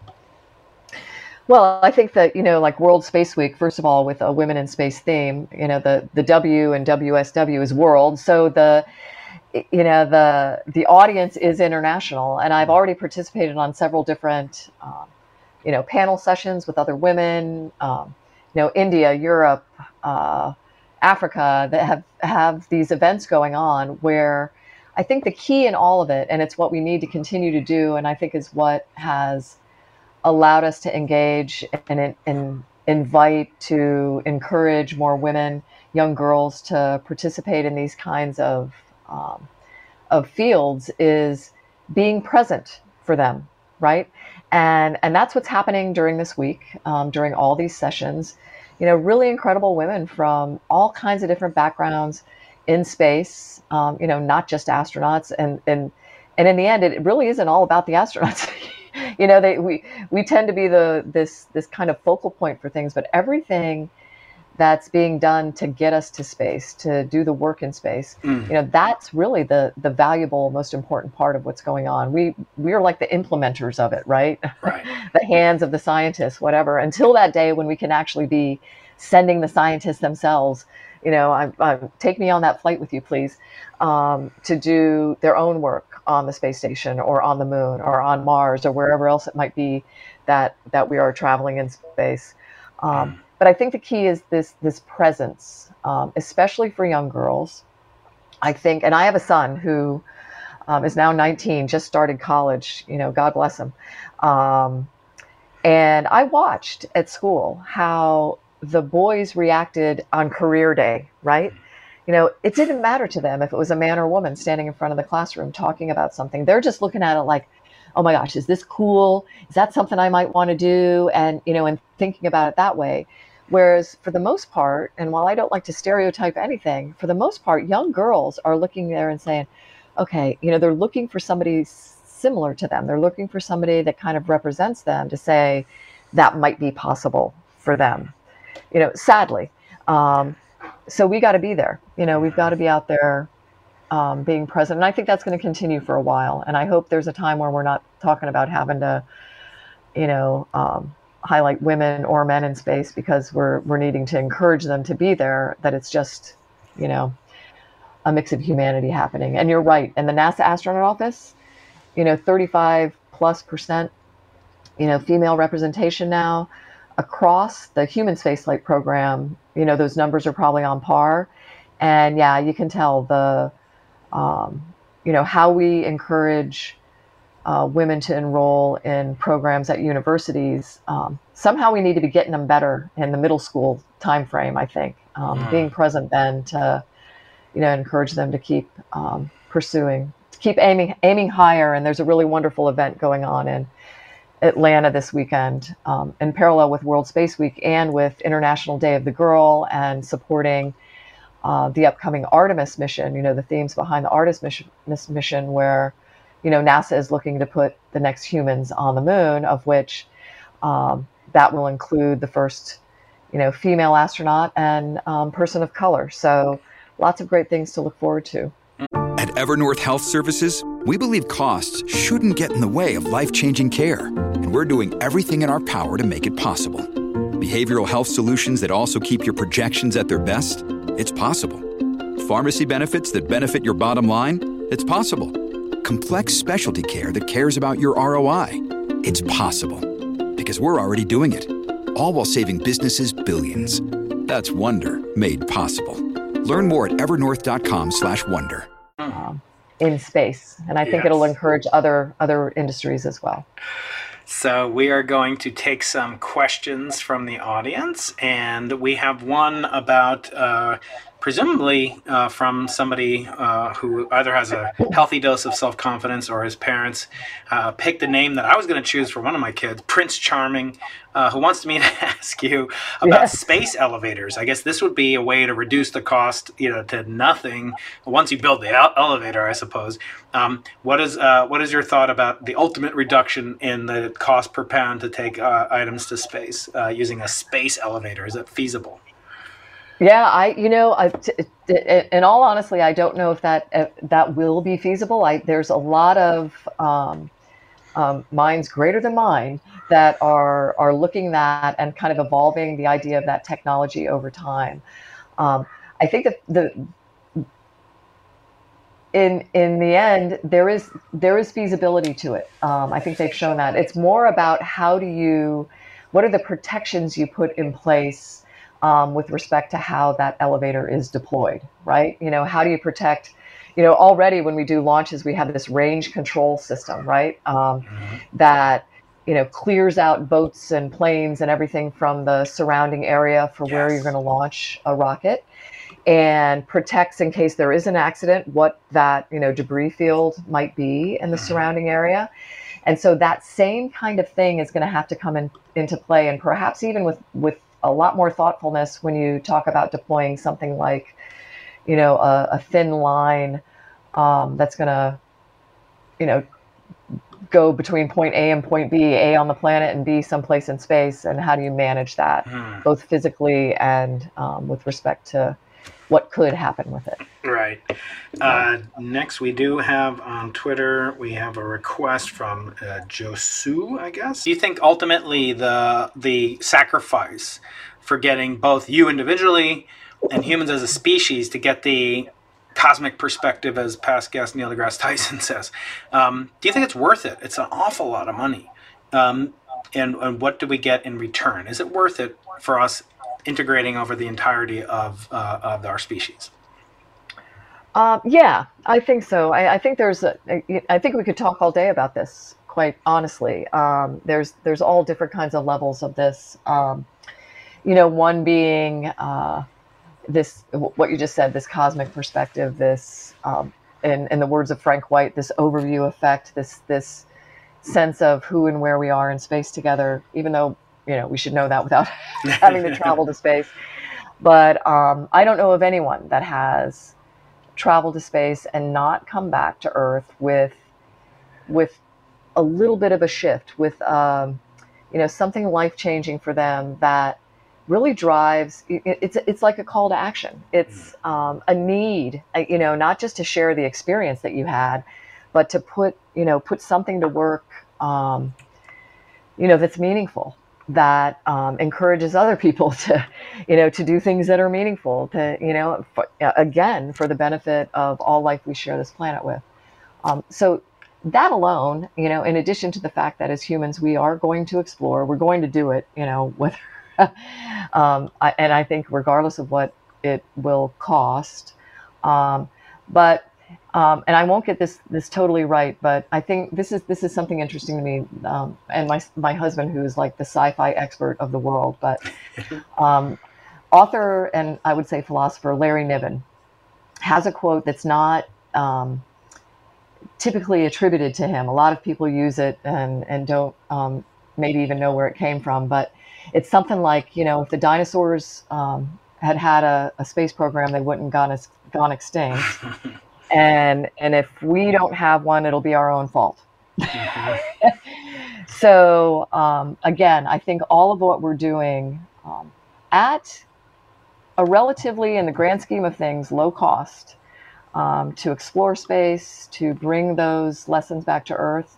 Well, I think that, you know, like World Space Week, first of all, with a women in space theme, you know, the, the W and WSW is world. So the, you know, the, the audience is international. And I've already participated on several different, um, you know, panel sessions with other women, um, you know, India, Europe, uh, Africa that have have these events going on where I think the key in all of it, and it's what we need to continue to do, and I think is what has allowed us to engage and, and invite to encourage more women young girls to participate in these kinds of um, of fields is being present for them, right? And and that's what's happening during this week, um, during all these sessions. You know, really incredible women from all kinds of different backgrounds in space. Um, you know, not just astronauts, and and and in the end, it really isn't all about the astronauts. you know, they we we tend to be the this this kind of focal point for things, but everything that's being done to get us to space, to do the work in space. Mm. You know, that's really the the valuable, most important part of what's going on. We we are like the implementers of it, right? Right. the hands of the scientists, whatever. Until that day when we can actually be sending the scientists themselves. You know, I'm, I'm, take me on that flight with you, please, um, to do their own work on the space station or on the moon or on Mars or wherever else it might be that that we are traveling in space. Um, mm but I think the key is this this presence, um, especially for young girls. I think, and I have a son who um, is now 19, just started college. You know, God bless him. Um, and I watched at school how the boys reacted on career day, right? You know, it didn't matter to them if it was a man or a woman standing in front of the classroom talking about something. They're just looking at it like, oh my gosh, is this cool? Is that something I might want to do? And, you know, and thinking about it that way. Whereas for the most part, and while I don't like to stereotype anything, for the most part, young girls are looking there and saying, okay, you know, they're looking for somebody similar to them. They're looking for somebody that kind of represents them to say that might be possible for them. You know, sadly. Um, so we got to be there. You know, we've got to be out there um, being present. And I think that's going to continue for a while. And I hope there's a time where we're not talking about having to, you know, um, highlight women or men in space because we're we're needing to encourage them to be there. That it's just, you know, a mix of humanity happening. And you're right. In the NASA astronaut office, you know, 35 plus percent, you know, female representation now across the human spaceflight program. You know, those numbers are probably on par. And yeah, you can tell the, um, you know, how we encourage uh, women to enroll in programs at universities. Um, somehow we need to be getting them better in the middle school time frame. I think um, mm. being present then to you know encourage them to keep um, pursuing, to keep aiming aiming higher. And there's a really wonderful event going on in Atlanta this weekend um, in parallel with World Space Week and with International Day of the Girl and supporting. Uh, the upcoming Artemis mission, you know, the themes behind the Artemis mission, mission where you know, NASA is looking to put the next humans on the moon, of which um, that will include the first, you know, female astronaut and um, person of color. So lots of great things to look forward to. At Evernorth Health Services, we believe costs shouldn't get in the way of life-changing care, and we're doing everything in our power to make it possible. Behavioral health solutions that also keep your projections at their best? It's possible. Pharmacy benefits that benefit your bottom line? It's possible complex specialty care that cares about your ROI. It's possible because we're already doing it. All while saving businesses billions. That's Wonder made possible. Learn more at evernorth.com/wonder. Um, in space, and I think yes. it'll encourage other other industries as well. So, we are going to take some questions from the audience, and we have one about uh, presumably uh, from somebody uh, who either has a healthy dose of self confidence or his parents uh, picked a name that I was going to choose for one of my kids, Prince Charming, uh, who wants me to ask you about yes. space elevators. I guess this would be a way to reduce the cost, you know, to nothing once you build the elevator. I suppose. Um, what is uh, what is your thought about the ultimate reduction in the cost per pound to take uh, items to space using a space elevator? Is it feasible? Yeah, I you know, I, t- t- in all honestly, I don't know if that uh, that will be feasible. I there's a lot of um, um, minds greater than mine that are are looking at and kind of evolving the idea of that technology over time. Um, I think that the in in the end there is there is feasibility to it. Um, I think they've shown that. It's more about how do you, what are the protections you put in place um, with respect to how that elevator is deployed, right? You know, how do you protect? You know, already when we do launches, we have this range control system, right? Um, mm-hmm. That you know clears out boats and planes and everything from the surrounding area for yes. where you're going to launch a rocket. and protects in case there is an accident what that you know debris field might be in the Mhm. surrounding area and so that same kind of thing is going to have to come in, into play and perhaps even with with a lot more thoughtfulness when you talk about deploying something like you know a, a thin line um, that's going to you know go between point a and point b a on the planet and b someplace in space and how do you manage that Hmm. both physically and um, with respect to what could happen with it. Right. Uh, next, we do have on Twitter, we have a request from uh, Josu, I guess. Do you think ultimately the the sacrifice for getting both you individually and humans as a species to get the cosmic perspective, as past guest Neil deGrasse Tyson says, um, do you think it's worth it? It's an awful lot of money. Um, and, and what do we get in return? Is it worth it for us integrating over the entirety of, uh, of our species? Um, yeah, I think so. I, I think there's a, I think we could talk all day about this. Quite honestly, um, there's there's all different kinds of levels of this. Um, you know, one being uh, this what you just said, this cosmic perspective, this um, in in the words of Frank White, this overview effect, this this sense of who and where we are in space together. Even though you know we should know that without having to travel to space, but um, I don't know of anyone that has traveled to space and not come back to Earth with with a little bit of a shift, with um, you know something life changing for them that really drives. It's it's like a call to action. It's um, a need, uh, you know, not just to share the experience that you had, but to put you know put something to work, um, you know, that's meaningful that um, encourages other people to, you know, to do things that are meaningful. To you know, for, again, for the benefit of all life we share this planet with. Um, so that alone, you know, in addition to the fact that as humans we are going to explore, we're going to do it, you know, whether, um, I, and I think regardless of what it will cost, um, but um, and I won't get this this totally right, but I think this is this is something interesting to me, um, and my my husband, who is like the sci-fi expert of the world, but um, author and I would say philosopher Larry Niven has a quote that's not um, typically attributed to him. A lot of people use it and and don't um, maybe even know where it came from, but it's something like you know if the dinosaurs um, had had a, a space program, they wouldn't gone gone extinct and and if we don't have one it'll be our own fault. So um, again i think all of what we're doing um, at a relatively in the grand scheme of things low cost um, to explore space to bring those lessons back to earth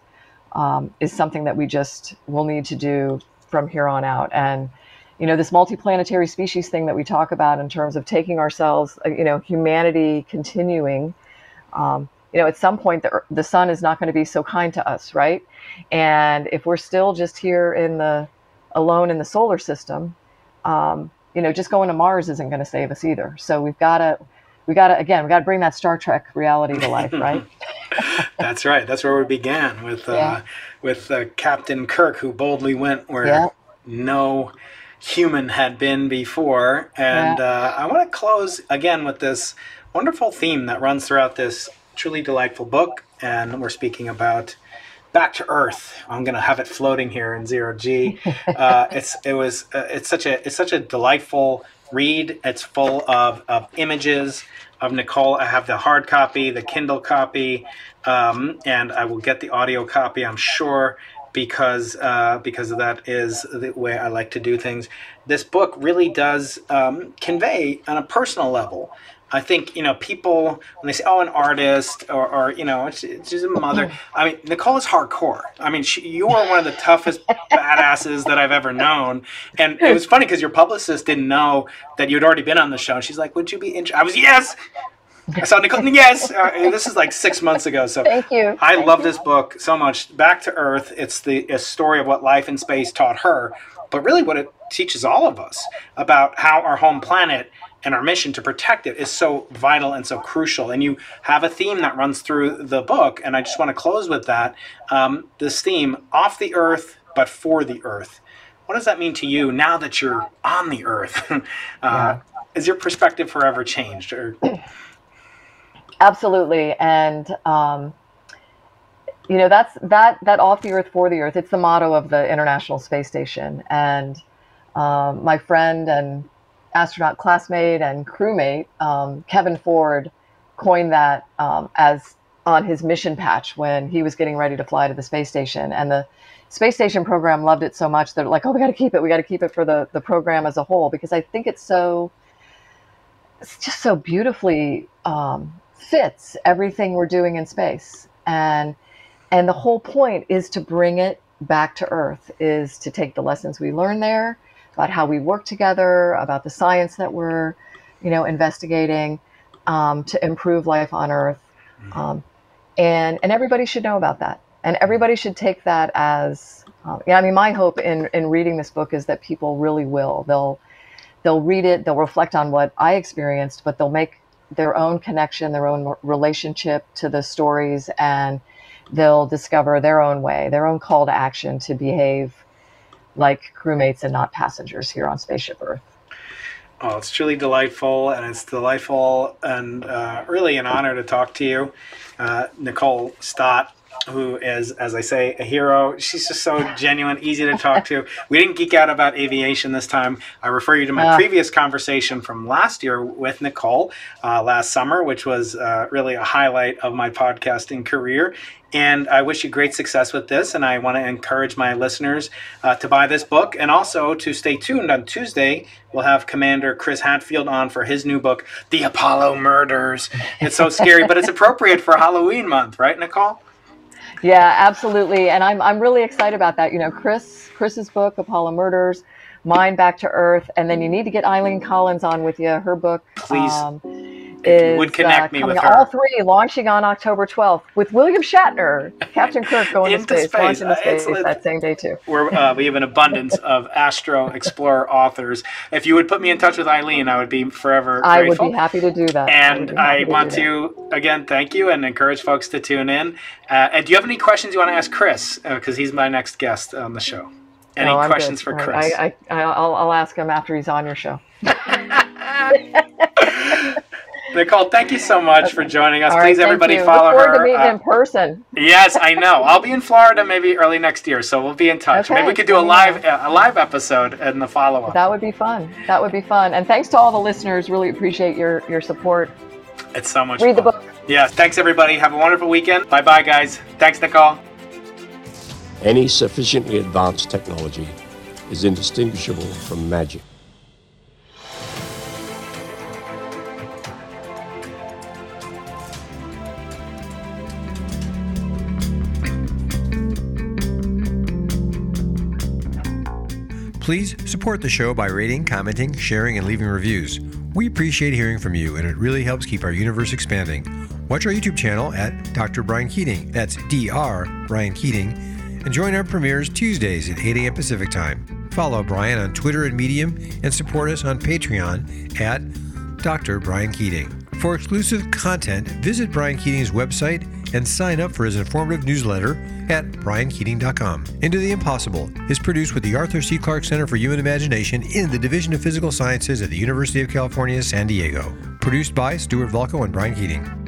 um, is something that we just will need to do from here on out. And you know this multiplanetary species thing that we talk about in terms of taking ourselves uh, you know humanity continuing um, you know, at some point the, the sun is not going to be so kind to us, right? And if we're still just here in the alone in the solar system, um, you know, just going to Mars isn't going to save us either. So we've got to, we got to again, we got to bring that Star Trek reality to life, right? That's right. That's where we began with uh, Yeah. with uh, Captain Kirk, who boldly went where Yeah. no human had been before. And uh, I want to close again with this wonderful theme that runs throughout this truly delightful book. And we're speaking about back to Earth. I'm going to have it floating here in zero G. Uh, it's it was uh, it's such a it's such a delightful read. It's full of, of images of Nicole. I have the hard copy, the Kindle copy, um, and I will get the audio copy. I'm sure because uh, because that is the way I like to do things. This book really does um, convey on a personal level. I think you know people when they say, "Oh, an artist," or, or you know, just a mother. I mean, Nicole is hardcore. I mean, she, you are one of the toughest badasses that I've ever known. And it was funny because your publicist didn't know that you'd already been on the show. And she's like, "Would you be interested?" I was yes. I saw Nicole. Yes, uh, this is like six months ago. So Thank you. I love this book so much. Back to Earth. It's the a story of what life in space taught her, but really what it teaches all of us about how our home planet and our mission to protect it is so vital and so crucial. And you have a theme that runs through the book, and I just want to close with that. Um, this theme: off the Earth, but for the Earth. What does that mean to you now that you're on the Earth? uh, has your perspective forever changed? Or absolutely, and um, you know that's that that off the earth for the earth. It's the motto of the International Space Station, and um, my friend and astronaut classmate and crewmate um, Kevin Ford coined that um, as on his mission patch when he was getting ready to fly to the space station, and the space station program loved it so much they're like, oh, we got to keep it. We got to keep it for the the program as a whole because I think it's so it's just so beautifully um, fits everything we're doing in space and and the whole point is to bring it back to earth is to take the lessons we learn there about how we work together about the science that we're you know investigating um, to improve life on earth. Um, and and everybody should know about that. And everybody should take that as um, yeah i mean my hope in in reading this book is that people really will. They'll they'll read it they'll reflect on what i experienced but they'll make their own connection their own relationship to the stories and they'll discover their own way their own call to action to behave like crewmates and not passengers here on spaceship earth. Oh, it's truly delightful, and it's delightful and uh, really an honor to talk to you, uh, Nicole Stott, who is, as I say, a hero. She's just so genuine, easy to talk to. We didn't geek out about aviation this time. I refer you to my Uh. previous conversation from last year with Nicole uh, last summer, which was uh, really a highlight of my podcasting career. And I wish you great success with this. And I want to encourage my listeners uh, to buy this book and also to stay tuned. On Tuesday, we'll have Commander Chris Hadfield on for his new book, The Apollo Murders. It's so scary, but it's appropriate for Halloween month, right, Nicole? Yeah, absolutely. And I'm I'm really excited about that. You know, Chris Chris's book, Apollo Murders, mine Back to Earth, and then you need to get Eileen Collins on with you. Her book Please. um, is would connect uh, me with her. all three launching on October 12th with William Shatner, Captain Kirk going to Into space, space. launching to Uh, space excellent. that same day too. Uh, we have an abundance of Astro Explorer authors. If you would put me in touch with Eileen, I would be forever grateful. I would be happy to do that. And I to want to again thank you and encourage folks to tune in. Uh, and do you have any questions you want to ask Chris? Because he's my next guest on the show. Any No, questions good. for Chris? I, I, I'll, I'll ask him after he's on your show. Nicole, thank you so much for joining us. All right, Please, thank everybody, you. follow Look forward her. to meeting uh, in person. yes, I know. I'll be in Florida maybe early next year, so we'll be in touch. Okay, maybe we could do a live uh, a live episode in the follow up. That would be fun. That would be fun. And thanks to all the listeners. Really appreciate your your support. It's so much Read the book. Yeah, thanks everybody. Have a wonderful weekend. Bye bye, guys. Thanks, Nicole. Any sufficiently advanced technology is indistinguishable from magic. Please support the show by rating, commenting, sharing, and leaving reviews. We appreciate hearing from you, and it really helps keep our universe expanding. Watch our YouTube channel at Dr. Brian Keating. That's Dr. Brian Keating. And join our premieres Tuesdays at 8 a.m. Pacific Time. Follow Brian on Twitter and Medium, and support us on Patreon at Dr. Brian Keating. For exclusive content, visit Brian Keating's website and sign up for his informative newsletter at briankeating.com. Into the Impossible is produced with the Arthur C. Clarke Center for Human Imagination in the Division of Physical Sciences at the University of California, San Diego. Produced by Stuart Volko and Brian Keating.